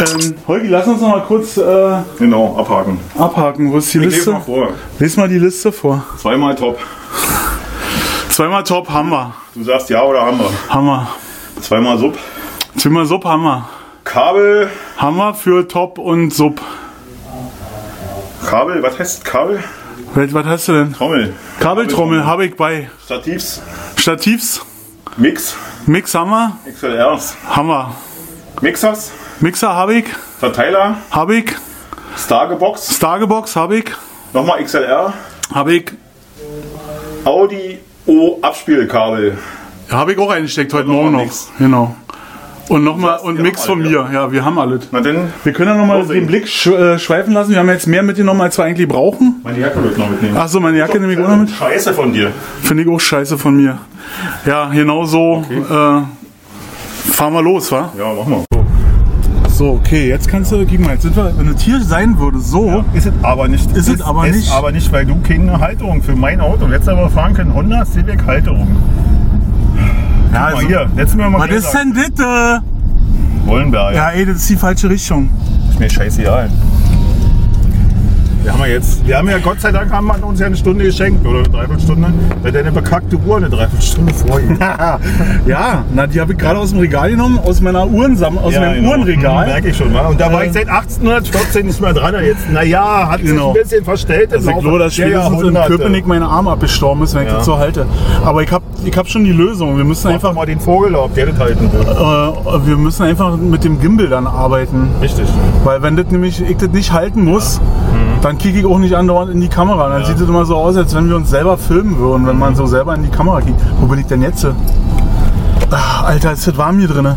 Ähm, Holgi, lass uns noch mal kurz äh, Genau, abhaken. abhaken. Wo ist die Ich Liste? mal vor. Lies mal die Liste vor. Zweimal top. Zweimal Top haben wir. Du sagst ja oder haben wir? Haben wir. Zweimal Sub. Zweimal Sub haben wir. Kabel. Haben wir für Top und Sub. Kabel, was heißt Kabel? Was was hast du denn? Trommel. Kabeltrommel habe ich bei. Stativs. Stativs. Mix. Mix haben wir. XLRs. Haben wir. Mixers. Mixer habe ich. Verteiler. Habe ich. Stargebox. Stargebox habe ich. Nochmal XLR. Habe ich. Audi O Abspielkabel. Habe ich auch eingesteckt heute Morgen noch. Mix. Genau. Und nochmal und wir Mix von mir. Ja, wir haben alles. Na denn, Wir können ja nochmal den Blick sch äh, schweifen lassen. Wir haben jetzt mehr mitgenommen, als wir eigentlich brauchen. meine Jacke wird noch mitnehmen. Achso, meine Jacke nehme ich auch noch mit. Scheiße von dir. Finde ich auch scheiße von mir. Ja, genau so. Äh, fahren wir los, wa? Ja, mach mal. So, okay, jetzt kannst du, guck mal, jetzt sind wir, wenn das hier sein würde, so. Ist es aber nicht. Ist es aber nicht. aber nicht, weil du keine Halterung für mein Auto. Letztes aber fahren können Honda Civic Halterung. Ja, Guck mal hier, wir mal Was ist denn äh? Wollenberg. Ja, ey, das ist die falsche Richtung. Ist mir scheißegal. Wir haben ja jetzt, wir haben ja Gott sei Dank haben wir uns ja eine Stunde geschenkt oder eine Dreiviertelstunde, weil deine bekackte Uhr eine Dreiviertelstunde vorhin. Ja, na, die habe ich gerade aus dem Regal genommen, aus meiner Uhrensam aus meinem genau. Uhrenregal. Merke ich schon mal. Und da war Äh. ich seit 1814 nicht mehr dran. Jetzt, naja, hat Genau. sich ein bisschen verstellt. Also ich glaube, dass der spätestens in. Köpenick mein Arm abgestorben ist, wenn ich Ja. das so halte. Aber ich habe ich hab schon die Lösung. Wir müssen Einfach einfach, mal den Vogel auf, der das halten wird. äh, wir müssen einfach mit dem Gimbal dann arbeiten. Richtig. Weil wenn das nämlich, ich das nicht halten muss, dann kicke ich auch nicht andauernd in die Kamera. Dann sieht es immer so aus, als wenn wir uns selber filmen würden, wenn man so selber in die Kamera kickt. Wo bin ich denn jetzt? Ach, Alter, ist das warm hier drin. Ja.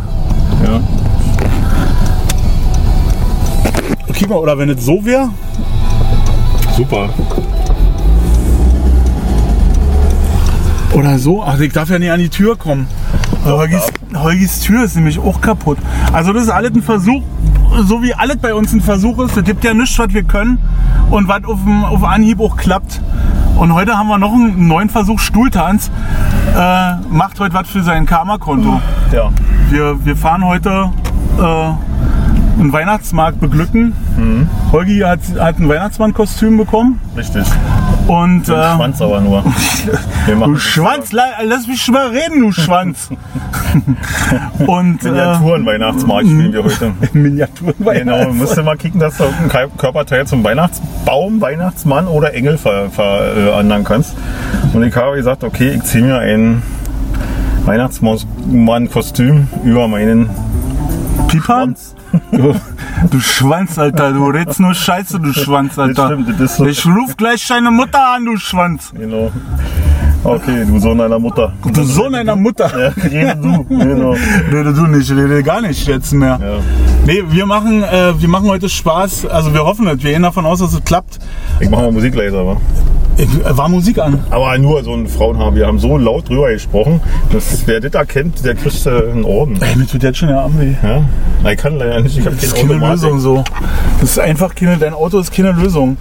Okay, mal, oder wenn es so wäre, Super. Oder so. Ach, ich darf ja nicht an die Tür kommen. Holgis, Holgis Tür ist nämlich auch kaputt. Also das ist alles ein Versuch, so wie alles bei uns ein Versuch ist. Es gibt ja nichts, was wir können und was auf, dem, auf Anhieb auch klappt. Und heute haben wir noch einen neuen Versuch, Stuhltanz. Äh, macht heute was für sein Karma-Konto. Ja. Wir, wir fahren heute äh, einen Weihnachtsmarkt beglücken. Holgi hat, hat ein Weihnachtsmann-Kostüm bekommen. Richtig. Und äh, Schwanz aber nur. Du Schwanz, la- lass mich schon mal reden, du Schwanz. Und äh, Miniaturen-Weihnachtsmarkt spielen wir heute. Miniaturen. Genau, musst du mal kicken, dass du ein Körperteil zum Weihnachtsbaum, Weihnachtsmann oder Engel verändern ver, äh, ändern kannst. Und ich habe gesagt, okay, ich ziehe mir ein Weihnachtsmann-Kostüm über meinen Pipan? Du, du Schwanz, Alter. Du redst nur Scheiße, du Schwanz, Alter. stimmt, das ist so. Ich ruf gleich deine Mutter an, du Schwanz. Genau. Okay, du Sohn einer Mutter. Du Sohn einer Mutter. Ja, rede du. Genau. Rede du nicht, rede gar nicht jetzt mehr. Ja. Nee, wir machen, äh, wir machen heute Spaß. Also wir hoffen es. Wir gehen davon aus, dass es klappt. Ich mache mal Musik leiser, aber. Äh, War Musik an. Aber nur so ein Frauenhaar. Wir haben so laut drüber gesprochen, dass wer das erkennt, der kriegt äh, einen Orden. Ey, mir tut jetzt schon der Arm weh. Ja? Ich kann leider nicht, ich habe keine Automatik. Lösung so. Das ist einfach keine, dein Auto ist keine Lösung.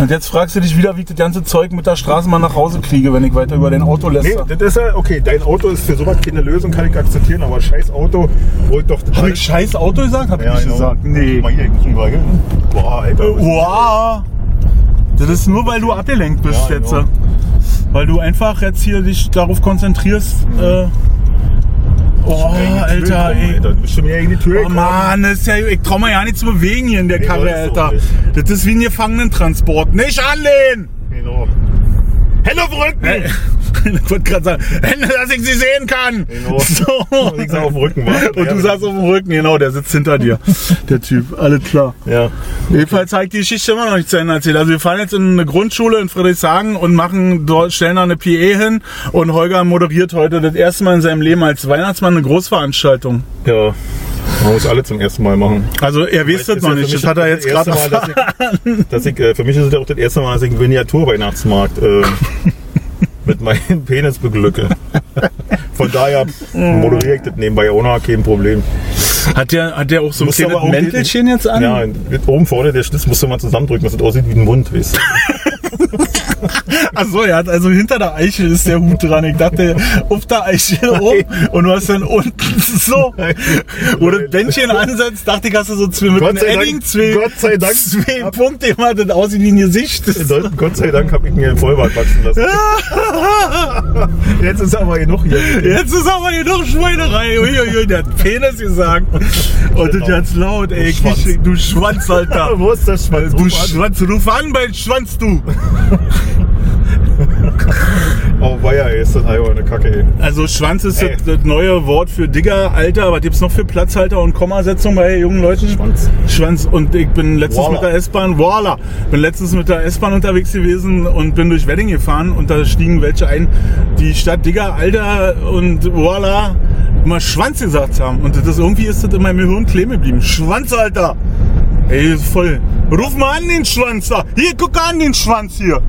Und jetzt fragst du dich wieder, wie ich das ganze Zeug mit der Straßenbahn nach Hause kriege, wenn ich weiter über dein Auto Nee, lässt. das ist ja, okay, dein Auto ist für sowas keine Lösung, kann ich akzeptieren, aber scheiß Auto, ich doch Habe ich scheiß Auto gesagt? Hab ich Ja, nicht genau. gesagt. Nee. Mal hier, ich muss. Boah, Alter. Wow. Das ist nur, weil du abgelenkt bist Ja, jetzt. genau. Weil du einfach jetzt hier dich darauf konzentrierst. Äh, oh, Alter, kommen, ey. Alter. Du bist schon wieder in die Tür Oh gekommen. Mann, ist ja, ich trau mir ja nicht zu bewegen hier in der Nee, Karre, Alter. Das ist wie ein Gefangenentransport. Nicht anlehnen! Genau. Hände auf den Rücken! Ich wollte gerade sagen, Hände, dass ich sie sehen kann. Genau. So. Ich auf dem Rücken, wa? Und du saßt auf dem Rücken, genau, der sitzt hinter dir. Der Typ, alles klar. Ja. Jedenfalls habe ich die Geschichte immer noch nicht zu Ende erzählt. Also wir fahren jetzt in eine Grundschule in Friedrichshagen und machen dort, stellen da eine PE hin und Holger moderiert heute das erste Mal in seinem Leben als Weihnachtsmann eine Großveranstaltung. Ja. Man muss alle zum ersten Mal machen. Also er weiß das noch nicht, das hat er jetzt das gerade Mal, dass ich, dass ich, äh, Für mich ist es ja auch das erste Mal, dass ich einen Miniatur-Weihnachtsmarkt äh, mit meinem Penis beglücke. Von daher moderiere ich das nebenbei ohne kein Problem. Hat der, hat der auch so ein kleines Mäntelchen jetzt an? Ja, oben vorne der Schlitz musst du mal zusammendrücken, dass es aussieht wie ein Mund, weißt du? Achso, er hat also hinter der Eichel ist der Hut dran. Ich dachte, auf der Eichel oben und du hast dann unten so, wo das Bändchen ansetzt, dachte ich, hast du so zwei mit Gott Dank- Edding, zwei, Gott sei Dank- zwei Punkte, immer das aussieht wie ein Gesicht. Gott sei Dank habe ich mir einen Vollbart wachsen lassen. Jetzt ist aber genug hier. Jetzt ist aber noch Schweinerei. Uiuiui, der hat Penis gesagt. Und das ganz laut, ey. Du Schwanz. Du Schwanz, Alter. Wo ist der Schwanz? Du. Schwanz, ruf an bei Schwanz, du. Oh, weia, ey, ist das alberne Kacke, ey. Also Schwanz ist das, das neue Wort für Digger, Alter. Was gibt's noch für Platzhalter und Kommasetzung bei jungen Leuten? Schwanz. Schwanz. Und ich bin letztens Voila. mit der S-Bahn, voila, bin letztens mit der S-Bahn unterwegs gewesen und bin durch Wedding gefahren und da stiegen welche ein, die statt Digger, Alter und voila immer Schwanz gesagt haben. Und das irgendwie ist das in meinem Gehirn kleben geblieben. Schwanz, Alter. Ey, voll. Ruf mal an den Schwanz da. Hier, guck an den Schwanz hier.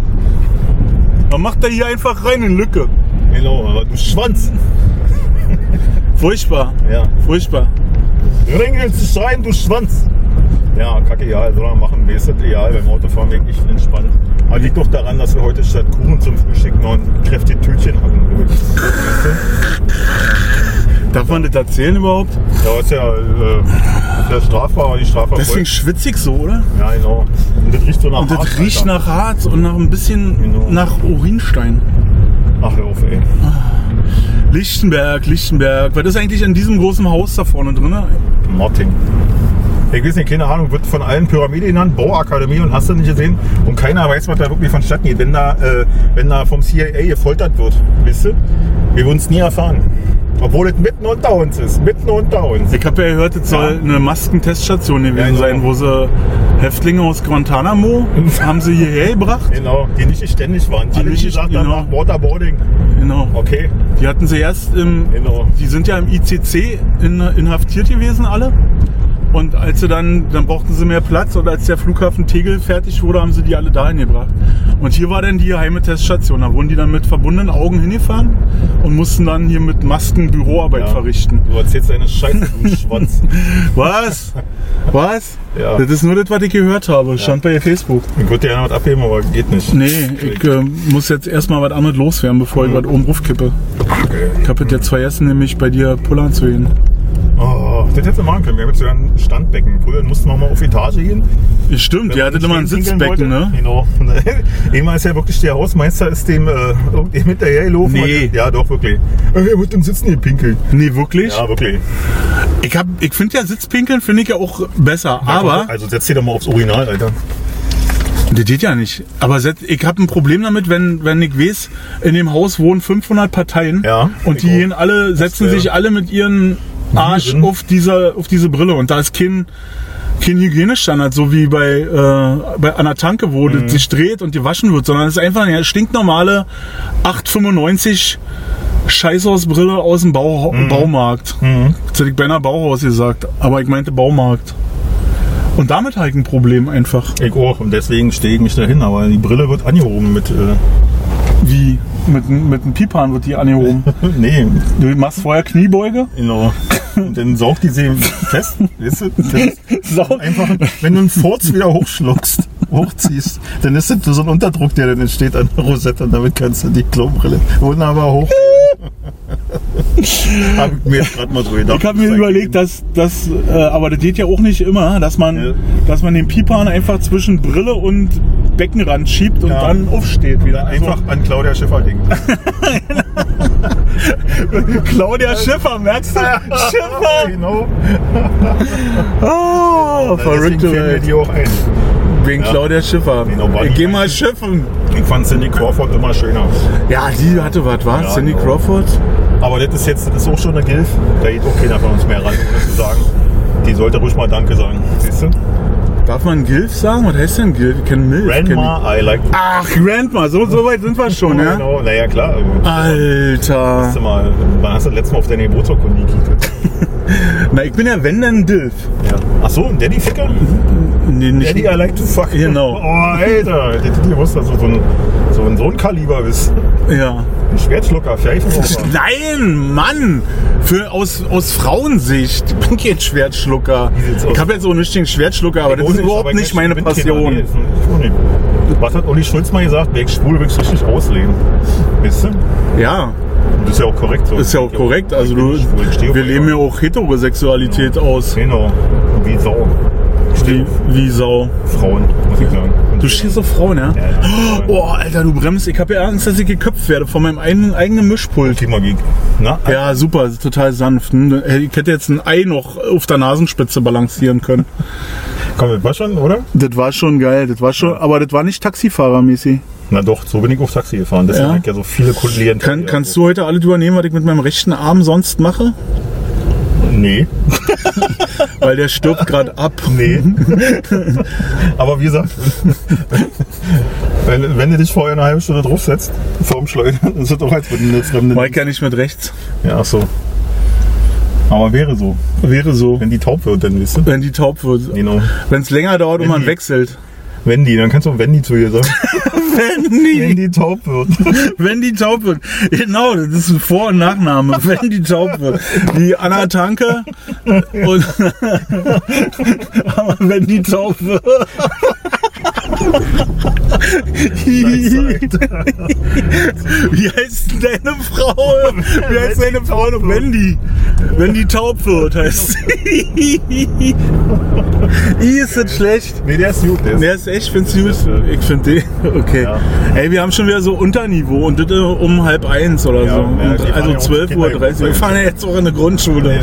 Dann macht er hier einfach rein in Lücke. Genau, aber du Schwanz. Furchtbar. Ja. Furchtbar. Ringelst schreien, du Schwanz. Ja, kacke, ja, soll man machen. Mir ist das ideal beim Autofahren wirklich entspannt. Aber liegt doch daran, dass wir heute statt Kuchen zum Frühstück noch ein kräftiges Tütchen hatten. Darf man das erzählen überhaupt? Ja, ist ja, äh, ist ja strafbar, aber nicht strafbar. Deswegen schwitzig so, oder? Ja, genau. Und das riecht so nach Und das Harz, riecht Alter. nach Harz und nach ein bisschen Genau. nach Urinstein. Ach, hör auf, ey. Lichtenberg, Lichtenberg. Was ist eigentlich in diesem großen Haus da vorne drin? Martin. Ich weiß nicht, keine Ahnung, wird von allen Pyramide genannt, Bauakademie und hast du nicht gesehen. Und keiner weiß, was da wirklich vonstatten geht, wenn da, äh, wenn da vom CIA gefoltert wird. Wisst ihr? Wir würden es nie erfahren. Obwohl es mitten unter uns ist. Mitten unter uns. Ich habe ja gehört, es soll eine Maskenteststation gewesen Ja, genau. sein, wo sie Häftlinge aus Guantanamo haben sie hierher gebracht. Genau, die nicht ständig waren. Die, Die nicht nicht- gesagt haben, genau. nach Waterboarding. Genau. Okay, Die hatten sie erst im, genau. die sind ja im ICC in, inhaftiert gewesen alle. Und als sie dann, dann brauchten sie mehr Platz und als der Flughafen Tegel fertig wurde, haben sie die alle dahin gebracht. Und hier war dann die geheime Teststation. Da wurden die dann mit verbundenen Augen hingefahren und mussten dann hier mit Masken Büroarbeit Ja. verrichten. Du erzählst deine Scheiße, du Schwanz. Was? Was? Ja. Das ist nur das, was ich gehört habe. Stand bei Facebook. Ich würde dir ja noch was abheben, aber geht nicht. Nee, ich äh, muss jetzt erstmal was anderes loswerden, bevor ich was oben kippe. Ich habe jetzt vergessen, nämlich bei dir pullern zu gehen. Oh, das hätte machen können. Wir haben jetzt sogar ein Standbecken. Früher mussten wir mal auf Etage gehen. Stimmt, ihr hattet immer ein pinkeln Sitzbecken, ne? Genau. Einmal ist ja wirklich der Hausmeister ist dem äh, irgendwie hinterhergelaufen. Nee. Ja, doch, wirklich. Äh, Er wird im Sitzen gepinkelt. Nee, wirklich? Ja, wirklich. Ich, hab- ich finde ja Sitzpinkeln finde ich ja auch besser. Aber, Also setz dich doch mal aufs Urinal, Alter. das geht ja nicht. Aber ich habe ein Problem damit, wenn, wenn ich weiß, in dem Haus wohnen 500 Parteien Ja, und die gehen alle, setzen sich alle mit ihren Arsch auf diese, auf diese Brille und da ist kein, kein Hygienestandard, so wie bei, äh, bei der Tanke, wo Mhm. sich dreht und gewaschen wird, sondern es ist einfach eine stinknormale 895 Scheißhausbrille aus dem Bau, Mhm. Baumarkt. Jetzt hätte ich beinahe Bauhaus gesagt, aber ich meinte Baumarkt. Und damit habe ich ein Problem einfach. Ich auch. Und deswegen stehe ich mich dahin. Aber die Brille wird angehoben mit. Äh, Wie? Mit, mit einem Pipan wird die angehoben. nee, Du machst vorher Kniebeuge? genau. Und dann saugt die sie fest. Weißt du? Das Sau. einfach, wenn du einen Furz wieder hochschluckst, hochziehst, dann ist das so ein Unterdruck, der dann entsteht an der Rosette und damit kannst du die Klobrille wunderbar hoch. Hab ich mir jetzt gerade mal so gedacht. Ich habe mir überlegt, dass das, äh, aber das geht ja auch nicht immer, dass man, Ja. dass man den Pipan einfach zwischen Brille und Beckenrand schiebt und Ja. dann aufsteht wieder. Also, einfach an Claudia Schiffer denken. Claudia Schiffer, merkst du? Schiffer! Genau. Oh, verrückte Welt. die auch ein. Wegen Ja. Claudia Schiffer. Genau, war ich geh mal schiffen. Ich fand Cindy Crawford immer schöner. Ja, die hatte was, was? Ja, Cindy genau. Crawford? Aber das ist jetzt das ist auch schon eine Gilf. Da geht auch keiner von uns mehr ran, ohne zu sagen. Die sollte ruhig mal Danke sagen. Siehst du? Darf man Gilf sagen? Was heißt denn Gilf? Ich kenn Milf. Grandma, I like. Ach, Grandma, so, so weit sind wir schon, ja? Genau, naja, klar. Alter. Hast du mal, wann hast du das letzte Mal auf deine Geburtsurkunde gekickt? Na, ich bin ja wenn dann Dilf. Ja. Ach so, ein Daddy-Ficker? Nee, nicht. Daddy, I like to fuck. Genau. Oh, Alter. Die, die wusste, dass du so ein, so ein, so ein Kaliber bist. Ja. Ein Schwertschlucker, Pfeifenraucher. Nein, Mann! Für, aus, aus Frauensicht. Ich bin kein Schwertschlucker. Ich habe jetzt auch nicht den Schwertschlucker, aber das ist überhaupt nicht meine Passion. Nicht- Was hat Uli Schulz mal gesagt? Wer schwul will richtig ausleben. Weißt du? Ja, Und das ist ja auch korrekt so. ist ja auch korrekt. Also du, nicht wir leben ja auch Heterosexualität aus. Genau. Wie Sau. Wie, wie Sau. Frauen, muss ich sagen. Du stehst auf Frauen, ja? Ja, ja. Oh, Alter, du bremst. Ich habe ja Angst, dass ich geköpft werde von meinem eigenen, eigenen Mischpult. Thema Geek. Na, Ja, super, total sanft. Hm, Ich hätte jetzt ein Ei noch auf der Nasenspitze balancieren können. komm, das war schon, oder? Das war schon geil, das war schon, aber das war nicht Taxifahrermäßig. Na doch, so bin ich auf Taxi gefahren. Deswegen Ja. ja so viele Klienten. Kann, kannst du heute alles übernehmen, was ich mit meinem rechten Arm sonst mache? Nee. Weil der stirbt gerade ab. Nee. Aber wie gesagt, wenn, wenn du dich vorher eine halbe Stunde draufsetzt, vorm Schleudern, ist das doch als würden eine fremde. Mike ja nicht mit rechts. Ja, ach so. Aber wäre so. Wäre so. Wenn die taub wird, dann wisst du. Wenn die taub wird. Genau. Wenn es länger dauert und Wenn man die- wechselt. Wendy, dann kannst du auch Wendy zu ihr sagen. Die, die taub wird. wenn die taub wird. Genau, das ist ein Vor- und Nachname. Wenn die taub wird. Wie Anna Tanke. Und aber wenn die taub wird. Wie heißt deine Frau? Wie heißt deine Frau noch? Wendy. Wenn die taub wird, heißt sie. Ist das schlecht. Nee, der ist gut. Der ist Der ist echt, find's gut. Ich finde den. Okay. Ja. Ey, wir haben schon wieder so Unterniveau und das äh, um halb eins oder Ja, so. ja, also ja auch 12.30 Uhr. Kinder- Wir fahren ja jetzt auch in eine Grundschule.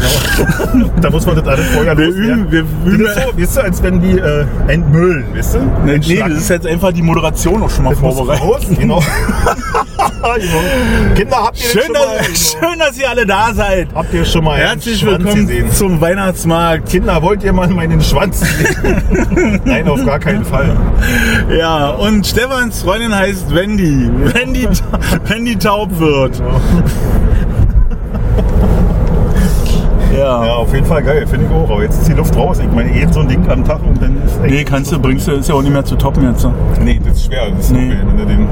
Genau. da muss man das alles vorher Wir üben, wir Das üben. ist so, weißt du, als wenn die äh, entmüllen, weißt du? Nee, nee, Entschlacken. das ist jetzt einfach die Moderation auch schon mal Das vorbereitet. raus, genau. Kinder, habt ihr Schön schon mal, dass, schön, dass ihr alle da seid. habt ihr schon mal Herzlich willkommen gesehen? zum Weihnachtsmarkt. Kinder, wollt ihr mal meinen Schwanz sehen? Nein, auf gar keinen Fall. Ja, und Stefans Freundin heißt Wendy. Wenn die taub wird. Ja. Ja, auf jeden Fall geil, finde ich auch. Aber jetzt ist die Luft raus. Ich meine, eben so ein Ding am Tag und dann ist echt- Nee, kannst du, bringst du, ist ja auch nicht mehr zu toppen jetzt. Nee, das ist schwer. Das ist Nee. okay, wenn du den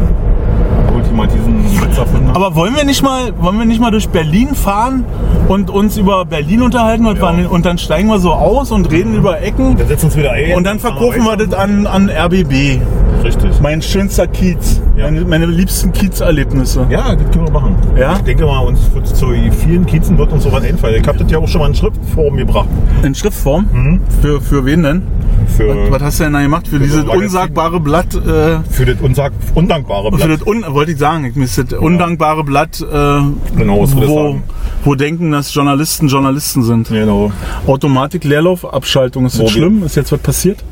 ultimativen Witz erfunden hast. Aber wollen wir nicht mal, wollen wir nicht mal durch Berlin fahren und uns über Berlin unterhalten und, Ja. dann, und dann steigen wir so aus und reden über Ecken Dann setzen wir uns wieder ein. und dann verkaufen wir das an, an RBB. Richtig. Mein schönster Kiez. Ja. Meine, meine liebsten Kiezerlebnisse. Ja, das können wir machen. Ja? Ich denke mal, uns wird zu vielen Kiezen wird uns sowas einfallen. Ich habe das ja auch schon mal in Schriftform gebracht. In Schriftform? Mhm. Für, für wen denn? Für, Was hast du denn da gemacht? Für, dieses Magazin. unsagbare Blatt? Äh, für das unsag, undankbare Blatt. für das un, wollte ich sagen, ich müsste das undankbare Blatt, äh, Genau, was wo, sagen. wo denken, dass Journalisten Journalisten sind. Genau. Automatik, Leerlauf, Abschaltung. Ist das schlimm? Ist jetzt was passiert?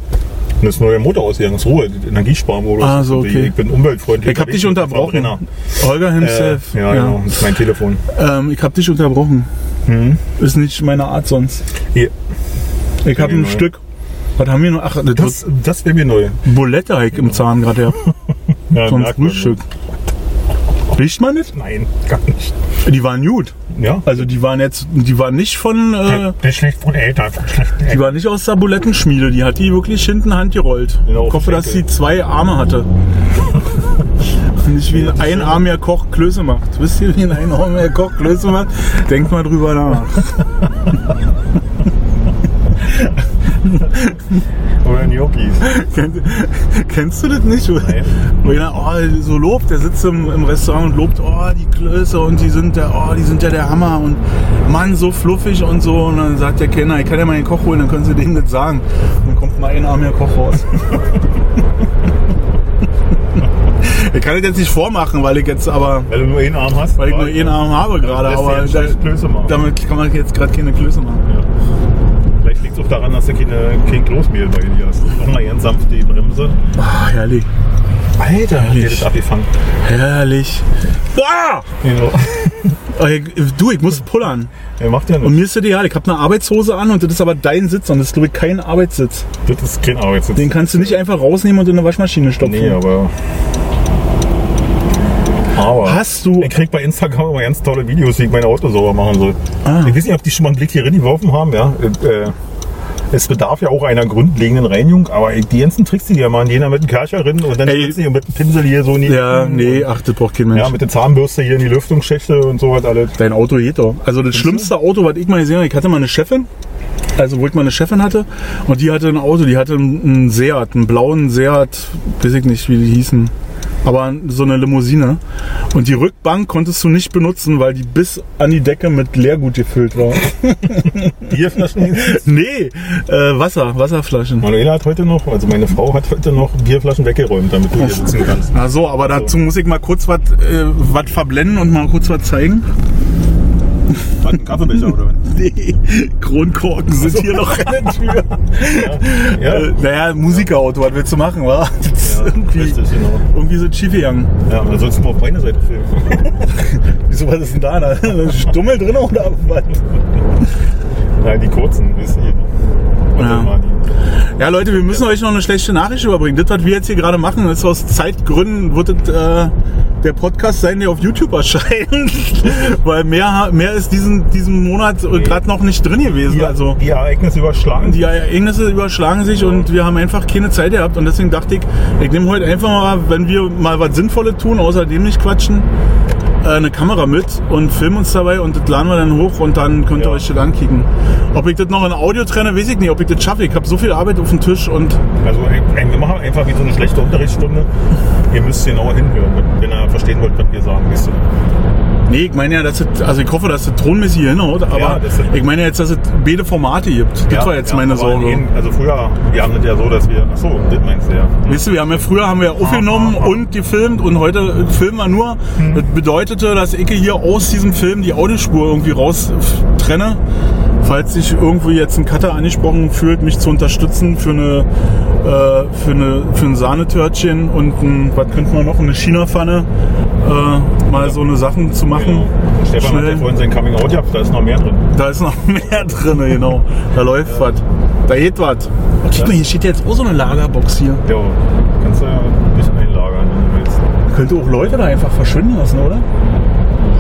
Und das neue Motor ausgegangen, das Ruhe, Energiesparmodus. Ah, so, okay. Ich bin umweltfreundlich. Ich hab dich unterbrochen. Holger Äh, himself. ja, genau. Das ist mein Telefon. Ähm, ich hab dich unterbrochen. Mhm. Ist nicht meine Art sonst. Hier. Ich hab Nee, ein neu. Stück. Was haben wir noch? Ach, das, Das, das wäre mir neu. Bulette ich im Zahn gerade ja. Ja, Vom merkt man. Riecht man nicht? Nein, gar nicht. Die waren gut. Ja? Also die waren jetzt, die waren nicht von, äh, der ist schlecht von Eltern, von schlechten die Eltern. war nicht aus der Bulettenschmiede. Die hat die wirklich hinten handgerollt. Genau, ich hoffe, dass sie zwei Arme hatte. Nicht wie ein einarmiger Koch Klöße macht. Wisst ihr, wie ein einarmiger Koch Klöße macht? Denkt mal drüber nach. Oder Gnocchis. Kennst, kennst du das nicht? Nein. Wo jeder oh, so lobt, der sitzt im, im Restaurant und lobt, oh, die Klöße und die sind der, oh, die sind ja der Hammer und Mann, so fluffig und so. Und dann sagt der Kenner, ich kann ja mal den Koch holen, dann können sie denen das sagen. Und dann kommt mal ein armer Koch raus. ich kann das jetzt nicht vormachen, weil ich jetzt aber, Weil du nur einen Arm hast. weil ich nur einen Arm habe gerade, aber damit kann man jetzt gerade keine Klöße machen. Ja. Liegt es auch daran, dass du keine, kein Kloßmehl bei dir hast. Nochmal ganz sanft die Bremse. Ah, herrlich. Alter, hat Herrlich. das abgefangen. Herrlich. Ah! Genau. Oh, ich- Du, ich muss pullern. Er macht ja Und nichts. mir ist das egal, ich habe eine Arbeitshose an und das ist aber dein Sitz und das ist glaube ich kein Arbeitssitz. Das ist kein Arbeitssitz. Den kannst du nicht einfach rausnehmen und in eine Waschmaschine stopfen. Nee, aber. Aber. Hast du. Ich krieg bei Instagram immer ganz tolle Videos, wie ich mein Auto sauber machen soll. Ah. Ich weiß nicht, ob die schon mal einen Blick hier rein geworfen haben, ja. Äh, es bedarf ja auch einer grundlegenden Reinigung, aber die ganzen Tricks, die die ja machen, da mit dem Kercher rein und dann Ey. die mit dem Pinsel hier so in die Ja, nee, ach, das braucht kein Mensch. Ja, mit der Zahnbürste hier in die Lüftungsschächte und so was alles. Dein Auto geht doch. Also das schlimmste Auto, was ich mal gesehen habe, ich hatte mal eine Chefin, Also wo ich mal eine Chefin hatte und die hatte ein Auto, die hatte einen Seat, einen blauen Seat, weiß ich nicht, wie die hießen. Aber so eine Limousine. Und die Rückbank konntest du nicht benutzen, weil die bis an die Decke mit Leergut gefüllt war. Bierflaschen? nee, äh, Wasser, Wasserflaschen. Manuela hat heute noch, also meine Frau hat heute noch Bierflaschen weggeräumt, damit du hier sitzen kannst. Ach so, aber dazu muss ich mal kurz was äh, was verblenden und mal kurz was zeigen. Hat einen Kaffeebecher oder was? Nee, Kronkorken sind hier noch an der Tür. Ja, Äh, naja, Musikerauto, was willst du machen, wa? Ja irgendwie, richtig, genau. irgendwie so schief gegangen. Ja, dann sollst du mal auf meine Seite filmen. Wieso, was ist denn da? Da ist ein Stummel drin oder was? Nein, die kurzen, ist hier. Ja. Ja, Leute, wir müssen euch noch eine schlechte Nachricht überbringen. Das, was wir jetzt hier gerade machen, ist aus Zeitgründen, wird es, äh, der Podcast sein, der auf YouTube erscheint. Weil mehr, mehr ist diesen, diesen Monat gerade noch nicht drin gewesen. Die, Also die Ereignisse überschlagen. die Ereignisse überschlagen sich und wir haben einfach keine Zeit gehabt. Und deswegen dachte ich, ich nehme heute einfach mal, wenn wir mal was Sinnvolles tun, außerdem nicht quatschen, eine Kamera mit und filmen uns dabei und das laden wir dann hoch und dann könnt ihr Ja. euch das ankicken. Ob ich das noch in Audio trenne, weiß ich nicht. Ob ich das schaffe. Ich habe so viel Arbeit auf dem Tisch und Also wir machen einfach wie so eine schlechte Unterrichtsstunde. Ihr müsst genauer hinhören, wenn ihr verstehen wollt, was wir sagen. Wisst ihr? Nee, ich meine ja, dass es, also ich hoffe, dass es tonmäßig hinhaut, aber Ja, ich meine jetzt, dass es beide Formate gibt. Das war jetzt meine aber Sorge. in- Also früher, wir haben das ja so, dass wir. Achso, das meinst du ja. Weißt du, wir haben ja früher haben wir aufgenommen ah, ah. und gefilmt und heute filmen wir nur. Das bedeutete, dass ich hier aus diesem Film die Audiospur irgendwie raus trenne. Falls sich irgendwo jetzt ein Cutter angesprochen fühlt, mich zu unterstützen für eine äh, für eine für ein Sahnetörtchen und ein, was könnte man noch, eine China-Pfanne, äh, mal so eine Sachen zu machen. Genau. Stefan hat ja Schnell. vorhin sein Coming Out gehabt, da ist noch mehr drin. Da ist noch mehr drin, genau. Da läuft was. Da geht was. Oh, guck mal, hier steht jetzt auch so eine Lagerbox hier. Ja, kannst du ja Könnte auch Leute da einfach verschwinden lassen, oder?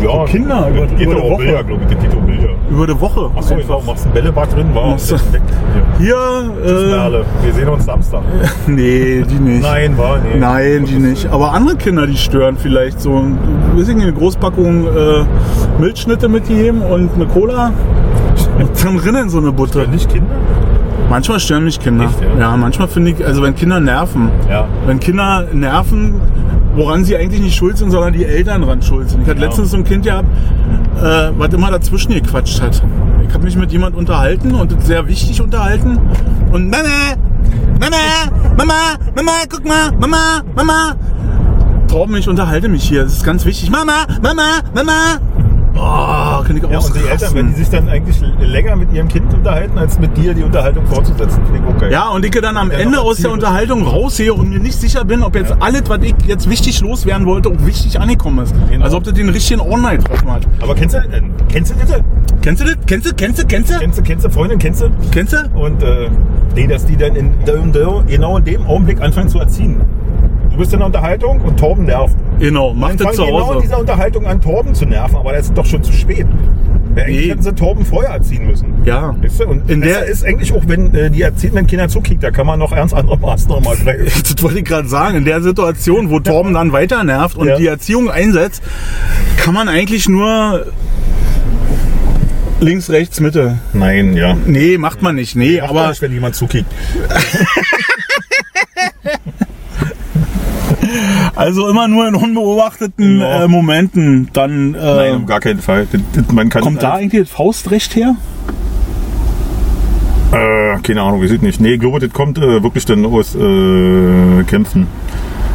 Ja, Kinder, über- über auch Woche. Bilder, glaube ich. Auch Bilder. Über die Woche. Achso, genau, machst ein Bällebad drin, war weg. Hier. Hier, äh, Merle. Wir sehen uns Samstag. nee, die nicht. Nein, war nee. Nein, die nicht. Aber andere Kinder, die stören vielleicht so. Wir sind eine Großpackung äh, Milchschnitte mitgegeben und eine Cola. Und dann rinnen so eine Butter. Nicht Kinder? Manchmal stören mich Kinder. Echt, ja? ja, manchmal finde ich, also wenn Kinder nerven, Ja. wenn Kinder nerven, woran sie eigentlich nicht schuld sind, sondern die Eltern dran schuld sind. Ich hatte Ja. letztens so ein Kind gehabt, äh, was immer dazwischen gequatscht hat. Ich habe mich mit jemand unterhalten und sehr wichtig unterhalten. Und Mama, Mama, Mama, Mama, guck mal, Mama, Mama. Torben, ich unterhalte mich hier. Das ist ganz wichtig. Mama, Mama, Mama. Oh, kann ich Ja, und die Eltern, wenn die sich dann eigentlich länger mit ihrem Kind unterhalten, als mit dir die Unterhaltung fortzusetzen, finde ich okay. Ja, und ich dann am Ja, Ende aus der. Unterhaltung raussehe und mir nicht sicher bin, ob jetzt alles, was ich jetzt wichtig loswerden wollte, auch wichtig angekommen ist. Genau. Also ob das den richtigen Online getroffen hat. Aber kennst du, äh, kennst du das? Kennst du das? Kennst du? Kennst du? Kennst du? Kennst du, kennst du Freundin, kennst du? Kennst du? Und äh, nee, dass die dann in, in, genau in dem Augenblick anfangen zu erziehen. Du bist in der Unterhaltung und Torben nervt. Genau, mach Dann das zu genau in Hause. dieser Unterhaltung an, Torben zu nerven, aber das ist doch schon zu spät. Ja, eigentlich Nee. hätten sie Torben vorher erziehen müssen. Ja. Weißt du? Und In der- ist eigentlich auch, wenn äh, die erziehenden Kinder zukickt, da kann man noch ernst andere Maßnahmen ergreifen. Das wollte ich gerade sagen. In der Situation, wo Torben dann weiter nervt und Ja. die Erziehung einsetzt, kann man eigentlich nur links, rechts, Mitte. Nein, ja. Nee, macht man nicht. Nee, Macht man aber nicht, wenn jemand zukickt. also immer nur in unbeobachteten Ja. äh, Momenten. Dann äh, Nein, auf gar keinen Fall. Man kann kommt da eigentlich das Faustrecht her? Äh, keine Ahnung, wir sind nicht. Nee, ich glaube, das kommt äh, wirklich dann aus äh, Kämpfen.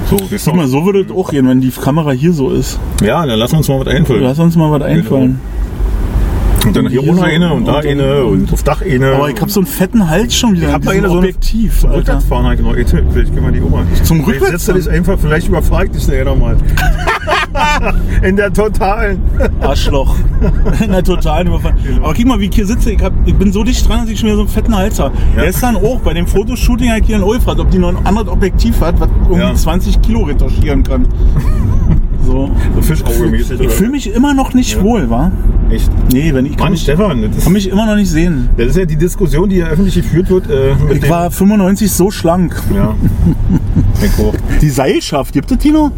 So, Guck mal, so würde es auch gehen, wenn die Kamera hier so ist. Ja, dann lass uns mal was einfallen. Lass uns mal was einfallen. Und dann hier so eine und da eine und auf Dach eine. Aber ich hab so einen fetten Hals schon wieder. Ich hab mit da eine so Objektiv, zum. Rückwärtsfahren halt genau. Jetzt, vielleicht können wir die Oma. Zum Vielleicht setzt du Rückwärtsfahren? dich einfach, vielleicht überfragt dich der nochmal. In der totalen. Arschloch. In der totalen Überfall. Genau. Aber guck mal, wie ich hier sitze. Ich, hab, ich bin so dicht dran, dass ich schon wieder so einen fetten Hals habe. Ja. Gestern auch bei dem Fotoshooting hat hier in Ulf hat, ob die noch ein anderes Objektiv hat, was irgendwie Ja. 20 Kilo retuschieren kann. So. So Fischauge-mäßig. Ich fühle mich immer noch nicht wohl, wa? Echt. Nee, wenn ich kann, Mann, mich, Stefan, das kann mich immer noch nicht sehen. das ist ja die Diskussion, die ja öffentlich geführt wird. Äh, Ich war 95 so schlank. Ja. Die Seilschaft, gibt es noch?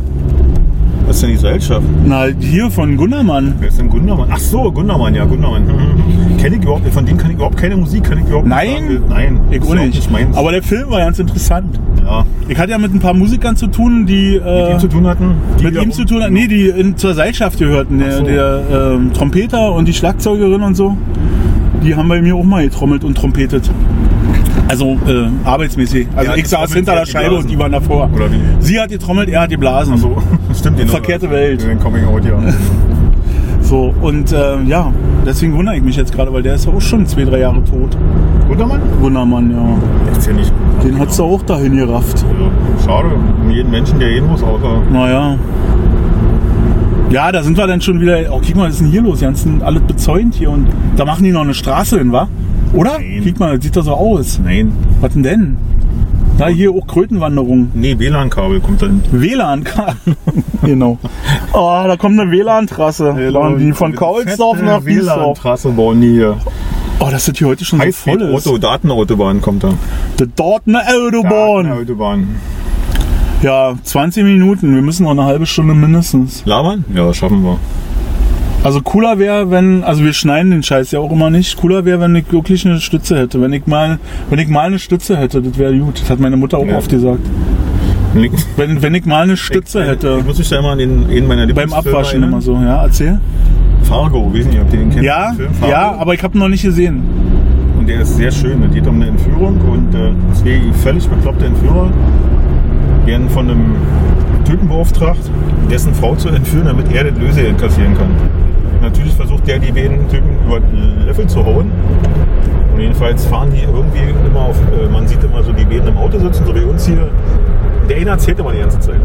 Was ist denn die Gesellschaft? Na, hier von Gundermann. Wer ist denn Gundermann? Ach so, Gundermann, ja, Gundermann. Mhm. Kenne ich überhaupt, von dem kann ich überhaupt keine Musik, kann ich überhaupt Nein? nicht. Nein, Ich auch nicht. meins. Aber der Film war ganz interessant. ja, Ich hatte ja mit ein paar Musikern zu tun, die mit äh, ihm zu tun hatten. mit ihm zu tun hatten. Nee, die in, zur Seilschaft gehörten. Der, so. der ähm, Trompeter und die Schlagzeugerin und so. Die haben bei mir auch mal getrommelt und trompetet. Also äh, arbeitsmäßig. Also ich saß hinter der Scheibe und die waren davor. Oder wie? Sie hat getrommelt, er hat geblasen. So, stimmt. genau. Verkehrte Welt. In den Coming Out, ja. So, und äh, ja, deswegen wundere ich mich jetzt gerade, weil der ist ja auch schon zwei, drei Jahre tot. Gundermann? Wundermann, ja. Der ist ja nicht. Den hat's da auch dahin gerafft. Also, schade, um jeden Menschen, der gehen muss, außer. Naja. Ja, da sind wir dann schon wieder. Oh, guck mal, was ist denn hier los? Die ganzen alles bezäunt hier und da machen die noch eine Straße hin, wa? Oder? Nein. Guck mal, das sieht doch so aus. Nein. Was denn denn? Da hier auch Krötenwanderung. Nee, WLAN-Kabel kommt dann. WLAN. genau. Oh, da kommt eine WLAN-Trasse. Bauen die von Kaulsdorf nach Wiesdorf. WLAN-Trasse bauen die hier. Oh, das ist hier heute schon so voll ist. Auto, Datenautobahn kommt da. Die Dortner Autobahn. Datenautobahn. Ja, 20 Minuten. Wir müssen noch eine halbe Stunde mindestens. Labern? Ja, das schaffen wir. Also cooler wäre, wenn, also wir schneiden den Scheiß ja auch immer nicht. Cooler wäre, wenn ich wirklich eine Stütze hätte. Wenn ich mal, wenn ich mal eine Stütze hätte, das wäre gut. Das hat meine Mutter auch Ja. oft gesagt. Wenn, wenn ich mal eine Stütze Ich hätte. muss mich da immer an den, einen meiner Beim Abwaschen erinnern. immer so. Ja, erzähl. Fargo, weiß nicht, ob ihr den kennt. Ja, den Film ja, aber ich habe ihn noch nicht gesehen. Und der ist sehr schön. Es geht um eine Entführung und äh, zwei völlig bekloppte Entführer werden von einem Typen beauftragt, dessen Frau zu entführen, damit er das Lösegeld kassieren kann. Natürlich versucht der die beiden Typen über Löffel zu hauen. Und jedenfalls fahren die irgendwie immer auf, äh, man sieht immer so die beiden im Auto sitzen, so wie uns hier. Der eine erzählt immer die ganze Zeit.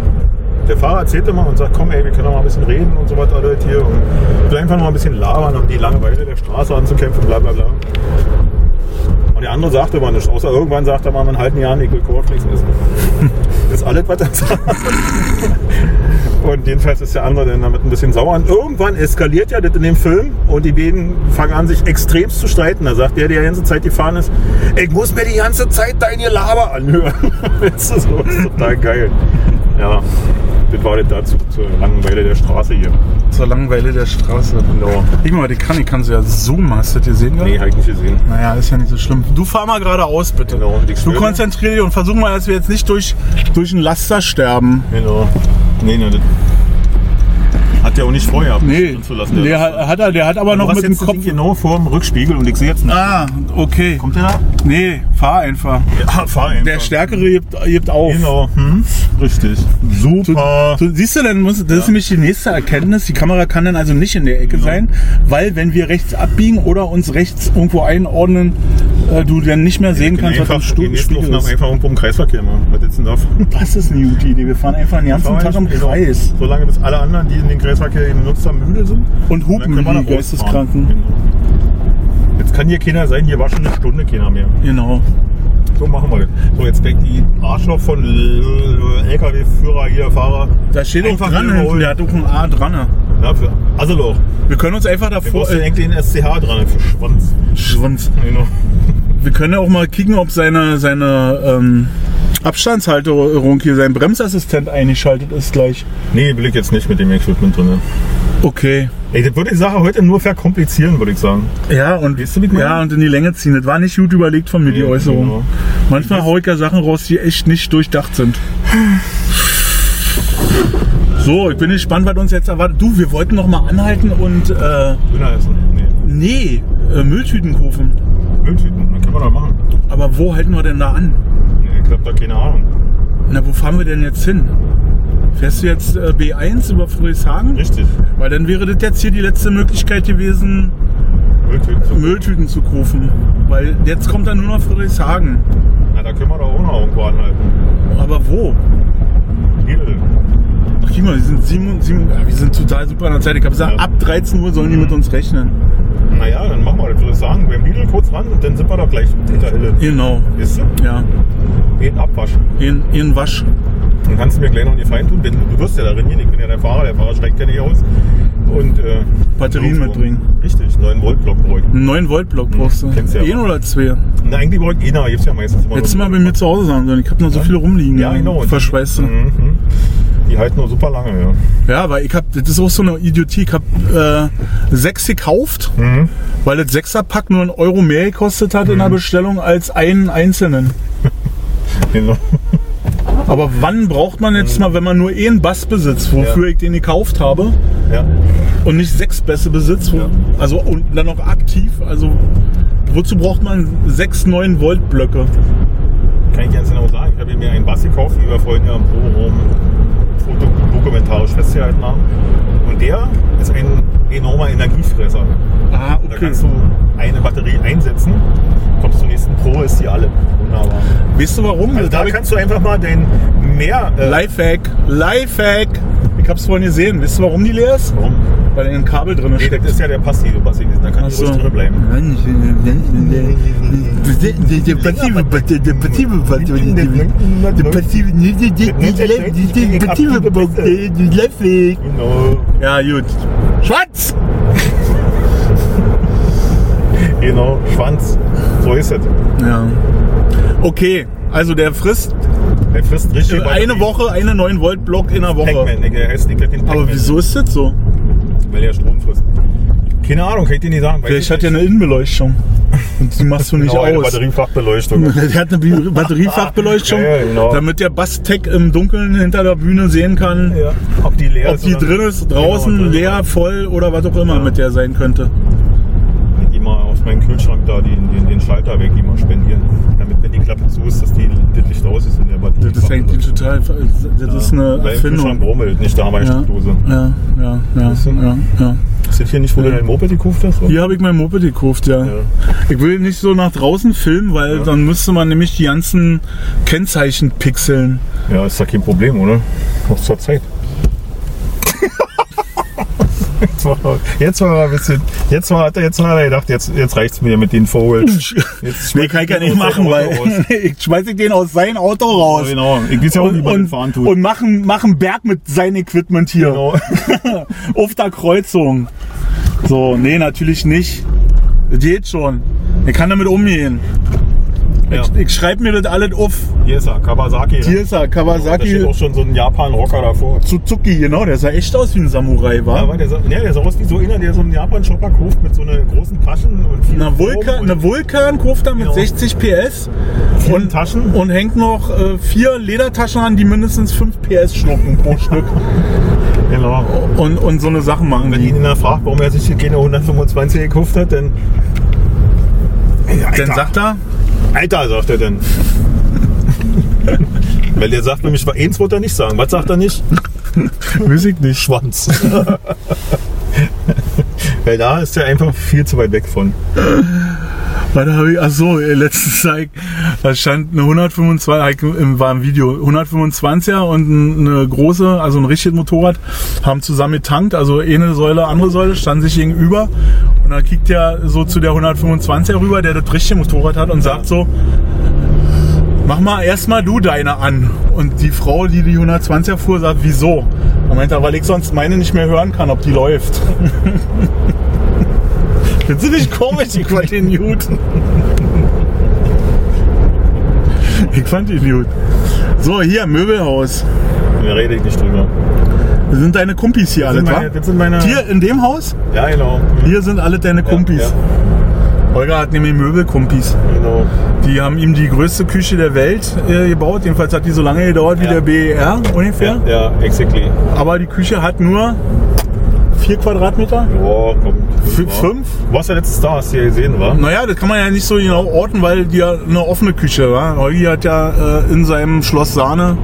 Der Fahrer erzählt immer und sagt, komm ey, wir können doch mal ein bisschen reden und so was alles hier. Und einfach noch mal ein bisschen labern, um die Langeweile der Straße anzukämpfen, bla bla bla. Und der andere sagt immer nichts, außer irgendwann sagt er mal, man halten Jahren, ich will Cornflakes essen. Das ist alles, was er sagt. Und jedenfalls ist der andere dann damit ein bisschen sauer. Und irgendwann eskaliert ja das in dem Film und die beiden fangen an, sich extremst zu streiten. Da sagt der, der die ganze Zeit gefahren ist, ich muss mir die ganze Zeit dein Gelaber anhören. Das ist total geil. Ja, das war das dazu, zur Langeweile der Straße hier. Zur Langeweile der Straße. Genau. Ich mal, die kann, ich kann sie ja zoomen. Hast du das gesehen? Nee, hab ich nicht gesehen. Naja, ist ja nicht so schlimm. Du fahr mal geradeaus, bitte. Genau, Du konzentrier dich und versuch mal, dass wir jetzt nicht durch, durch ein Laster sterben. Genau. Nee, nee, das hat der auch nicht vorher Nee, zu lassen. der hat, hat er, der hat aber du noch mit dem Kopf. Genau vor dem Rückspiegel und ich sehe jetzt nicht. Ah, okay. Kommt der da? Nee, fahr einfach. Ja, fahr einfach. Der Stärkere gibt, gibt auf. Genau. Hm? Richtig. Super. Du, siehst du, dann muss, das ist nämlich die nächste Erkenntnis. Die Kamera kann dann also nicht in der Ecke sein, weil wenn wir rechts abbiegen oder uns rechts irgendwo einordnen, äh, du dann nicht mehr sehen kannst, was im einfach, Stu die nächsten Spiegel ist. einfach irgendwo im Kreisverkehr machen. Was jetzt denn davon? Das ist eine gute Idee. Wir fahren einfach den ganzen Tag im Kreis Solange genau. bis alle anderen, die in den Kreisverkehr benutzt haben, müde sind. und hupen wir nach die Geisteskranken. Genau. Jetzt kann hier keiner sein, hier war schon eine Stunde keiner mehr. Genau. So machen wir das. So, jetzt weg die Arschloch von LKW-Führer hier, Fahrer. Da steht auch Einfach dran, hinten, der hat auch ein A dran. Ja, für Asseloch. Wir können uns einfach davor. du Äh, den SCH dran, für Schwanz. Schwanz. Genau. Wir können ja auch mal kicken, ob seine, seine ähm, Abstandshalterung hier, sein Bremsassistent eingeschaltet ist gleich. Nee, will ich jetzt nicht mit dem Equipment drin. Okay. Ey, das würde die Sache heute nur verkomplizieren, würde ich sagen. Ja, und, Weißt du, ja, und in die Länge ziehen. Das war nicht gut überlegt von mir, die Nee, Äußerung. genau. Manchmal hau ich ja Sachen raus, die echt nicht durchdacht sind. So, ich bin gespannt, was uns jetzt erwartet. Du, wir wollten noch mal anhalten und, äh, Döner essen. Nee. nee, äh, Mülltüten kaufen. Mülltüten, dann können wir doch machen. Aber wo halten wir denn da an? Ich hab da keine Ahnung. Na, wo fahren wir denn jetzt hin? Fährst du jetzt äh, B1 über Friedrichshagen? Richtig. Weil dann wäre das jetzt hier die letzte Möglichkeit gewesen, Mülltüten. So. Mülltüten zu kaufen. Weil jetzt kommt dann nur noch Friedrichshagen. Na, da können wir doch auch noch irgendwo anhalten. Aber wo? Lidl. Ach, guck mal, wir sind, sieben, sieben, ja, wir sind total super an der Zeit. Ich habe gesagt, Ja. ab 13 Uhr sollen die mit uns rechnen. Naja, dann machen wir das. würde ich sagen, beim Lidl kurz ran und dann sind wir doch gleich hinter Hille. Genau, Weißt du? ja. Jeden abwaschen. Ihren, ihren Wasch. Dann kannst du mir gleich noch die Fein tun. Denn du wirst ja darin hier, ich bin ja der Fahrer, der Fahrer steigt ja nicht aus. Und, äh, Batterien mitbringen. Richtig. Einen 9 Volt Block brauche ich. Einen 9 Volt Block brauchst du. kennst du ja Einen aber. oder zwei? Na, eigentlich brauche ich einer, gibt's ja meistens immer. Hättest du mal bei mir zu Hause sagen sollen. Ich habe noch so viele rumliegen. Ja, genau. Verschweißt. Mhm. mhm. Die halten nur super lange, ja. Ja, weil ich hab, das ist auch so eine Idiotie. Ich habe äh, sechs gekauft, Mhm. weil das Sechserpack nur einen Euro mehr gekostet hat in der Bestellung als einen einzelnen. Genau. Aber wann braucht man jetzt mal, wenn man nur einen Bass besitzt, wofür Ja. ich den gekauft habe Ja. Und nicht sechs Bässe besitzt, Ja. also und dann noch aktiv, also wozu braucht man sechs 9 Volt Blöcke? Kann ich ganz genau sagen. Ich habe mir einen Bass gekauft, wie wir vorhin ja im Proberaum Foto dokumentarisch festgehalten haben. Und der ist ein enormer Energiefresser. Ah, Da kannst du eine Batterie einsetzen, kommst zur nächsten Pro, ist die alle. Wunderbar. Weißt du warum? Also da kannst du einfach mal den mehr. Äh, Lifehack, Lifehack. Ich hab's vorhin gesehen. Wisst ihr, warum die leer ist? warum? Weil in ein Kabel drin Nee, steckt. das ist ja der passive gewesen. Da kann so. ruhig drin bleiben. Der passive Bock, der passive Bock, der passive, der- passive Bock, der. Genau. Ja, gut. Schwarz! Genau. Schwanz. So ist es. Ja. Okay, also der frisst Der frisst richtig. eine Woche eine 9 Volt Block in einer Woche. Pac-Man, der heißt nicht den. Aber wieso ist das so? Weil er Strom frisst. Keine Ahnung, kann ich dir nicht sagen. Weiß Vielleicht ich hat er eine Innenbeleuchtung. Und die machst du nicht Genau, eine aus. Batteriefachbeleuchtung. Der hat eine Batteriefachbeleuchtung, Ja, ja, genau. damit der Basstech im Dunkeln hinter der Bühne sehen kann, Ja. Ob die leer ob ist die oder drin ist, draußen, Genau, drin. leer, voll oder was auch immer mit der sein könnte. Ich geh mal aus meinem Kühlschrank da den, den, den Schalter weg, die mal spendieren. Damit, die Klappe zu ist, dass die, das Licht aus ist in der Batterie. Das ist eigentlich total, das ist eine Weil Erfindung. brummelt, nicht da haben wir eine Ja, Steckdose. ja, ja, ja, Weißt du? ja, ja. Ist das hier nicht, wo du dein Moped gekauft hast? Hier habe ich mein Moped gekauft, ja. Ja. Ich will nicht so nach draußen filmen, weil Ja. dann müsste man nämlich die ganzen Kennzeichen pixeln. Ja, ist da kein Problem, oder? Noch zur Zeit. Jetzt war, jetzt war er ein bisschen. Jetzt war, hat er jetzt hat er gedacht, jetzt, jetzt reicht's mir mit den Vogel. Jetzt Nee, kann ich ja nicht machen, weil ich schmeiße den aus seinem Auto raus. Genau, ich weiß ja auch, wie Und, man den und, fahren tut. und machen, machen Berg mit seinem Equipment hier. genau. Auf der Kreuzung. So, nee, natürlich nicht. Das geht schon. Ich kann damit umgehen. Ja. Ich, ich schreibe mir das alles auf. Hier ist er, Kawasaki. Hier ist er, Da steht Kawasaki auch schon so ein Japan-Rocker davor. Suzuki, genau. Der sah echt aus wie ein Samurai, war. Ja, aber der, sah- ja, der sah aus wie so einer, der so einen Japan-Shopper kauft mit so einer großen Taschen und vielen Eine, Vulkan, und eine Vulkan kauft er mit Genau. 60 PS und, Taschen. und hängt noch äh, vier Ledertaschen an, die mindestens 5 PS schlucken pro Stück. Genau. Und, und so eine Sachen machen Wenn ihn fragt, warum er sich hier keine 125 gekauft hat, dann. Dann sagt er, Alter, sagt er dann. Weil der sagt nämlich, eins wollte er nicht sagen. Was sagt er nicht? ich nicht. Schwanz. Weil da ist er einfach viel zu weit weg von. Warte, habe ich, ach so, äh, letztens sag ich, da stand eine 125, im, war im Video, 125er und ein- eine große, also ein richtiges Motorrad, haben zusammen getankt, also eine Säule, andere Säule, standen sich gegenüber und dann kickt er so zu der 125er rüber, der das richtige Motorrad hat und sagt so, mach mal erstmal du deine an. Und die Frau, die die 120er fuhr, sagt, wieso? Er, weil ich sonst meine nicht mehr hören kann, ob die läuft. Findest du nicht komisch? Ich fand den gut. Ich fand ihn gut. So, hier, Möbelhaus. Da rede ich nicht drüber. Das sind deine Kumpis hier alle, wa? das sind meine. Hier in dem Haus? Ja, genau. Hier sind alle deine Kumpis. Ja, Holger hat nämlich Möbelkumpis. genau. Die haben ihm die größte Küche der Welt äh, gebaut. Jedenfalls hat die so lange gedauert wie Ja. der BER ungefähr. Ja, ja, exactly. Aber die Küche hat nur vier Quadratmeter. Boah, komm. F- Ja. fünf? Du warst ja letztes da, hast du ja gesehen, wa? Naja, das kann man ja nicht so genau orten, weil die ja eine offene Küche war. Holgi hat ja äh, in seinem Schloss Sahne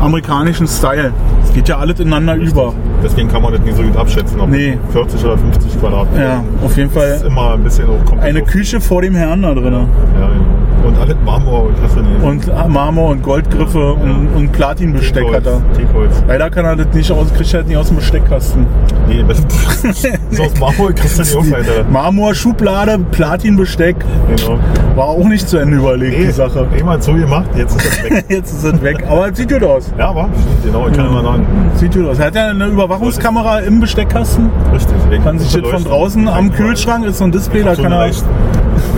amerikanischen Style. Es geht ja alles ineinander über. Deswegen kann man das nicht so gut abschätzen, ob Nee. 40 oder 50 Quadratmeter. Ja, auf jeden Das ist Fall immer ein bisschen hoch. eine. Küche vor dem Herrn da drin. Ja, ja. Und alles Marmor und hast du nicht. Und Marmor und Goldgriffe und, und Platinbesteck hat er. Teakholz. Leider kann er das nicht aus, kriegt er das nicht aus dem Besteckkasten. Nee, das ist aus Marmor, kriegst du nicht auf, Alter. Marmor, Schublade, Platinbesteck. Genau. War auch nicht zu Ende überlegt, die Sache. Jemand so gemacht, jetzt ist das weg. Jetzt ist es weg. Aber es sieht gut aus. ja, aber stimmt, genau, ich kann immer sagen. Sieht gut aus. Er hat ja eine Überwachungskamera im Besteckkasten. Richtig. Ich Kann sich das von draußen am. Kühlschrank ist so ein Display, da So kann er. Ich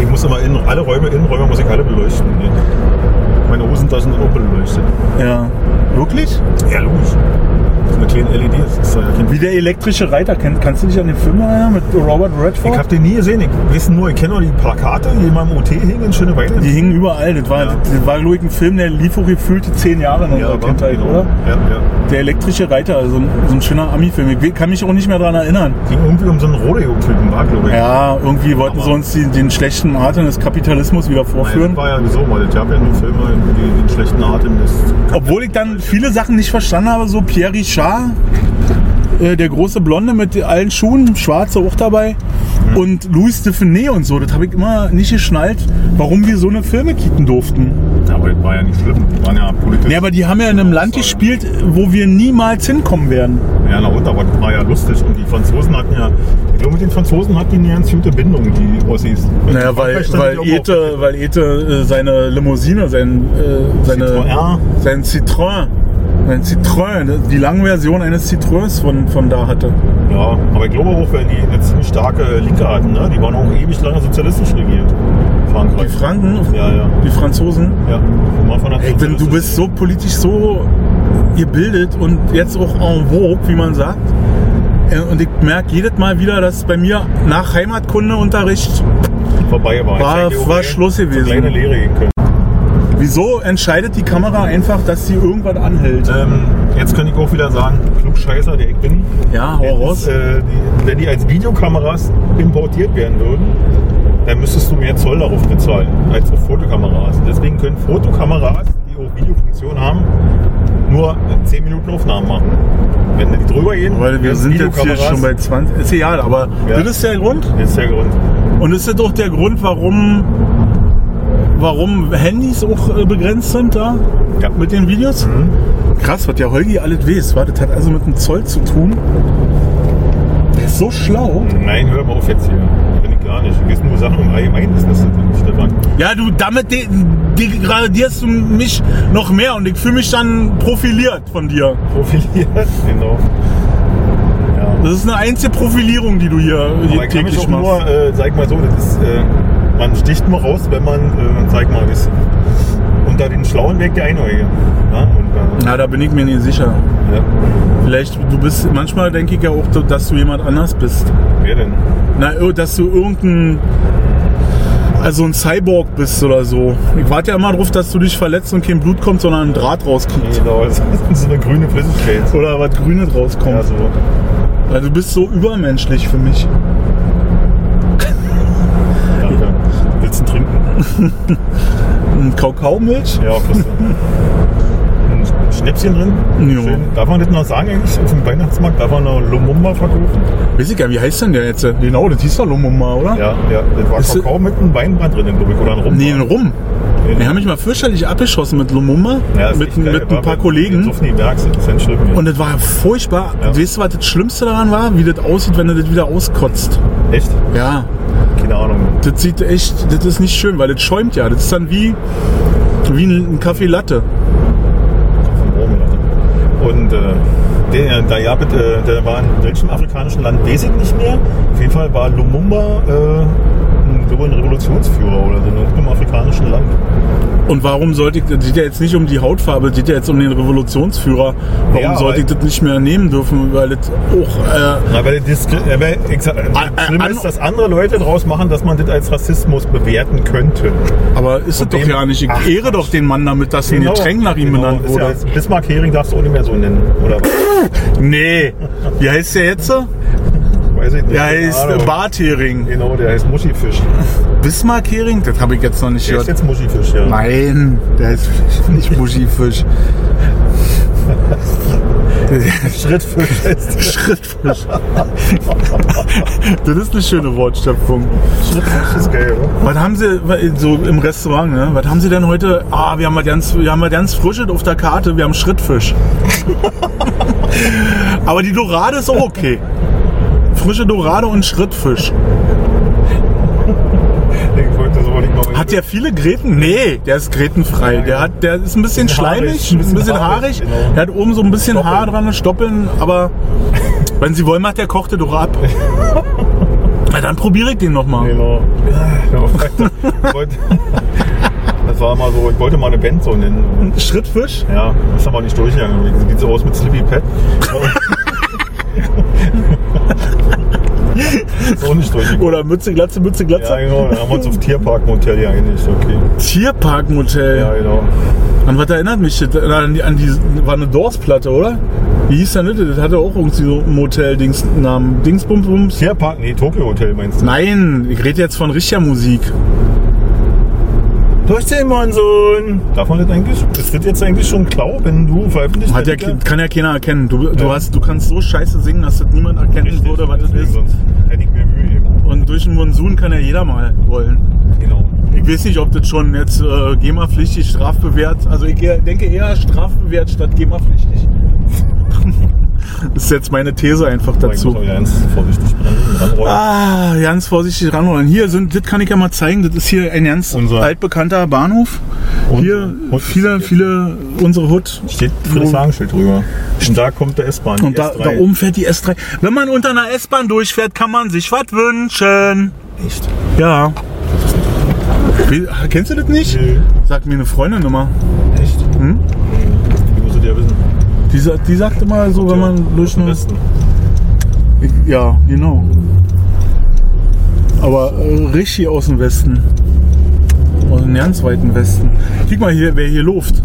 muss immer in alle Räume, Innenräume muss ich alle beleuchten. ne? Meine Hosentaschen sind auch beleuchtet. Ja. Wirklich? Ja, logisch. Das ist eine kleine LED. Das ist ja kein Wie der elektrische Reiter. Kenn, kannst du dich an den Film erinnern mit Robert Redford? ich habe den nie gesehen. Ich weiß nur, ich kenne nur die Plakate, die in meinem OT hingen in Schöneweide. die hingen überall. Das war, Ja. das war glaube ich, ein Film, der lief auch gefühlte zehn Jahre in unserer aber- Kindheit, genau. oder? Ja, ja. Der elektrische Reiter, also ein, so ein schöner Ami-Film. Ich kann mich auch nicht mehr daran erinnern. Ging irgendwie um so einen Rodeo-Typen, war, glaube ich. Ja, irgendwie wollten Aber- sie uns die, den schlechten Arten des Kapitalismus wieder Nein, vorführen. das war ja wieso mal. Ich habe ja nur Filme, die den schlechten Atem ist. Obwohl ich dann viele Sachen nicht verstanden habe, so Pierre Richard, äh, der große Blonde mit allen Schuhen, schwarze auch dabei, und Louis Dufiné und so. Das habe ich immer nicht geschnallt, warum wir so eine Filme kicken durften. Ja, aber das war ja nicht schlimm. Die waren ja politisch. Nee, aber die haben ja in einem Land gespielt, wo wir niemals hinkommen werden. Ja, na und, aber das war ja lustig. Und die Franzosen hatten ja, ich glaube, mit den Franzosen hatten die eine ganz gute Bindung, die Ossis. Naja, weil, weil, Ete, weil Ete äh, seine Limousine, sein, äh, seine, Citroën. sein Citroën, sein Citroën, die lange Version eines Citroëns von, von da hatte. Ja, aber ich glaube auch, weil die eine ziemlich starke Linke hatten, ne? Die waren auch ewig lange sozialistisch regiert. Frankreich. Die Franken, Ja, ja. die Franzosen. Ja. Ey, wenn du bist so politisch so gebildet und jetzt auch en vogue, wie man sagt. Äh, Und ich merke jedes Mal wieder, dass bei mir nach Heimatkundeunterricht, vorbei war. War- war Schluss gewesen. kleine Lehre gehen können. Wieso entscheidet die Kamera einfach, dass sie irgendwas anhält? Ähm, jetzt kann ich auch wieder sagen, Klugscheißer, der ich bin. Ja, hau raus. Äh, die, wenn die als Videokameras importiert werden würden, dann müsstest du mehr Zoll darauf bezahlen als auf Fotokameras. Deswegen können Fotokameras, die auch Videofunktion haben, nur 10 Minuten Aufnahmen machen. Wenn die drüber gehen, Weil wir sind jetzt hier schon bei 20. Ist egal, aber Ja. das ist der Grund. Das ist der Grund. Und das ist doch der Grund, warum, warum Handys auch äh, begrenzt sind da Ja. mit den Videos. Mhm. Krass, was der Holgi alles weiß. wa? Das hat also mit dem Zoll zu tun. Der ist so schlau. Nein, hör mal auf jetzt hier. Bin ich gar nicht. Du gehst nur Sachen im Allgemeinen, das Stefan. Ja, du, damit de, de, gradierst du mich noch mehr und ich fühle mich dann profiliert von dir. Profiliert. Genau. Ja. Das ist eine einzige Profilierung, die du hier, hier täglich machst. nur, äh, sag mal so, das ist, äh, man sticht nur raus, wenn man, äh, sag mal, ist unter den schlauen Weg der Einäugige. Ja? Und, äh, Na, da bin ich mir nicht sicher. ja. Vielleicht, du bist, manchmal denke ich ja auch, dass du jemand anders bist. Wer denn? Na, ir- dass du irgendein, also ein Cyborg bist oder so. Ich warte ja immer drauf, dass du dich verletzt und kein Blut kommt, sondern ein Draht rauskriegt. Genau, das ist so eine grüne Flüssigkeit. Oder was Grünes rauskommt. Ja, so. Weil du bist so übermenschlich für mich. Danke. Willst du trinken? Ein Kakaomilch? Ja. Ein Schnäpschen drin. Jo. Schön. Darf man das noch sagen eigentlich? Auf dem Weihnachtsmarkt darf man noch Lumumba verkaufen? Weiß ich gar nicht, wie heißt denn der jetzt? Genau, das hieß doch Lumumba, oder? Ja, ja. Das war Ist- Kakao mit einem Weinbrand drin, glaube ich. Oder ein Rum. Nee, ein Rum. Die haben mich mal fürchterlich abgeschossen mit Lumumba, Ja, mit, mit War ein paar Kollegen. Das schlimm. Und das war furchtbar. Ja. Weißt du, was das Schlimmste daran war? Wie das aussieht, wenn du das wieder auskotzt. Echt? Ja, Keine Ahnung. das sieht echt, das ist nicht schön, weil das schäumt ja. Das ist dann wie, wie ein Kaffee Latte. Und äh, der, der, ja, bitte, der war in welchem afrikanischen Land, weiß ich nicht mehr. Auf jeden Fall war Lumumba äh, ich, ein Revolutionsführer oder so in irgendeinem afrikanischen Land. Und warum sollte ich, das geht ja jetzt nicht um die Hautfarbe, es geht ja jetzt um den Revolutionsführer. Warum Ja, sollte ich weil- das nicht mehr nehmen dürfen? Weil das auch, äh, Na, weil das, aber ich sag, Ah, das Schlimme ist, dass andere Leute draus machen, dass man das als Rassismus bewerten könnte. aber ist es doch ja nicht. Ich Ach, ehre doch den Mann damit, dass ein Getränk nach ihm genau. benannt wurde. Ja, Bismarck-Hering darfst du auch nicht mehr so nennen. Oder was? Nee. Wie heißt der jetzt? Weiß ich nicht. Der heißt Ahnung. Barthering. Genau, der heißt Muschifisch. Bismarck-Hering? Das habe ich jetzt noch nicht Der ist gehört. jetzt Muschifisch, ja. Nein, der ist nicht Muschifisch. Schrittfisch heißt Schrittfisch. das ist eine schöne Wortschöpfung. Schrittfisch ist geil, oder? Was haben Sie so im Restaurant, ne? Was haben Sie denn heute? Ah, wir haben mal ganz, wir haben mal ganz frisches auf der Karte, wir haben Schrittfisch. Aber die Dorade ist auch okay. Frische Dorade und Schrittfisch. Hat der viele Gräten? Nee, der ist grätenfrei. Ja, Der, hat, der ist ein bisschen schleimig, ein bisschen bisschen haarig, genau. Der hat oben so ein bisschen Stoppeln. Haar dran, Stoppeln, aber wenn Sie wollen, macht der kochte doch ab. Na, dann probiere ich den nochmal. Genau. Ja, ich wollte- Das war mal so, ich wollte mal eine Band so nennen. Schrittfisch? ja, das haben wir nicht durchgegangen. Wie sieht so aus mit Slippy Pet? auch nicht durchgegangen. Oder Mütze, Glatze, Mütze, Glatze? Ja, genau. Dann haben wir uns auf Tierparkmotel geeinigt. Okay. Tierparkmotel. Ja, genau. An was erinnert mich das? An die, an die war eine Doors-Platte, oder? Wie hieß denn das? Das hatte auch irgendwie so einen Motel-Dings-Namen. Dingsbums? Tierpark, nee, Tokyo Hotel meinst du? Nein, ich rede jetzt von richtiger Musik. Durch den Monsun. Darf man das eigentlich? Das jetzt eigentlich schon klau, wenn du veröffentlicht Hat ja, wird? kann ja keiner erkennen. Du, du, Ja. hast, du kannst so scheiße singen, dass das niemand erkennen Richtig, würde, was das ist. Sonst hätte ich mir Mühe. Und durch den Monsun kann ja jeder mal wollen. Genau. Ich weiß nicht, ob das schon jetzt äh, GEMA-pflichtig, strafbewehrt. Also ich denke eher strafbewehrt statt GEMA-pflichtig. das ist jetzt meine These einfach dazu. auch ganz vorsichtig ranrollen. Ah, ganz vorsichtig ranrollen. Hier sind, das kann ich ja mal zeigen. Das ist hier ein ganz Unser- altbekannter Bahnhof. Hier Hut viele, viele unsere Hut. Steht Friedrichshagenschild drüber. Und da kommt der S-Bahn. Und da, S3. da oben fährt die S3. Wenn man unter einer S-Bahn durchfährt, kann man sich was wünschen. Echt? Ja. Wie, kennst du das nicht? Nee. Sagt mir eine Freundin immer. Echt? Hm? Wie musst du dir wissen? Die, die sagt immer so, wenn man durch eine. Ja, genau. Aber äh, richtig aus dem Westen. Aus dem ganz weiten Westen. Guck mal hier, wer hier luft.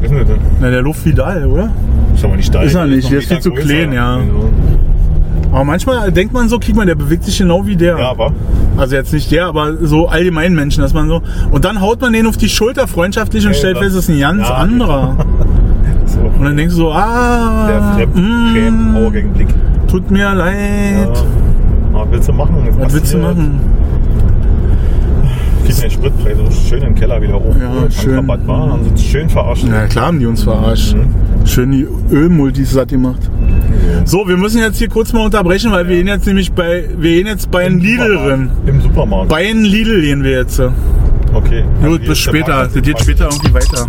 Was ist denn das? Na, der Luft Vidal, oder? Ist aber nicht steil. Ist er nicht, der ist viel zu klein, ja. Genau. Aber manchmal denkt man so, guck mal, der bewegt sich genau wie der. Ja, aber Also jetzt nicht der, aber so allgemein Menschen, dass man so. Und dann haut man den auf die Schulter freundlich und Ja, stellt fest, es ist ein ganz Ja, anderer. So. Und dann denkst du so, ah, der mm, Fremd-Augenblick. tut mir leid. Ja. Was willst du machen? Was willst du passiert. machen? Kriegen den Spritpreis so schön im Keller wieder hoch. Ja, schön. Rabatt war, haben sie uns schön verarscht. Na klar haben die uns verarscht. Schön die Ölmultis satt gemacht. So, wir müssen jetzt hier kurz mal unterbrechen, weil wir gehen jetzt nämlich bei, wir gehen jetzt bei einem Lidl drin. Im Supermarkt. Bei einem Lidl gehen wir jetzt. Okay. Gut, bis später. Das geht später irgendwie weiter.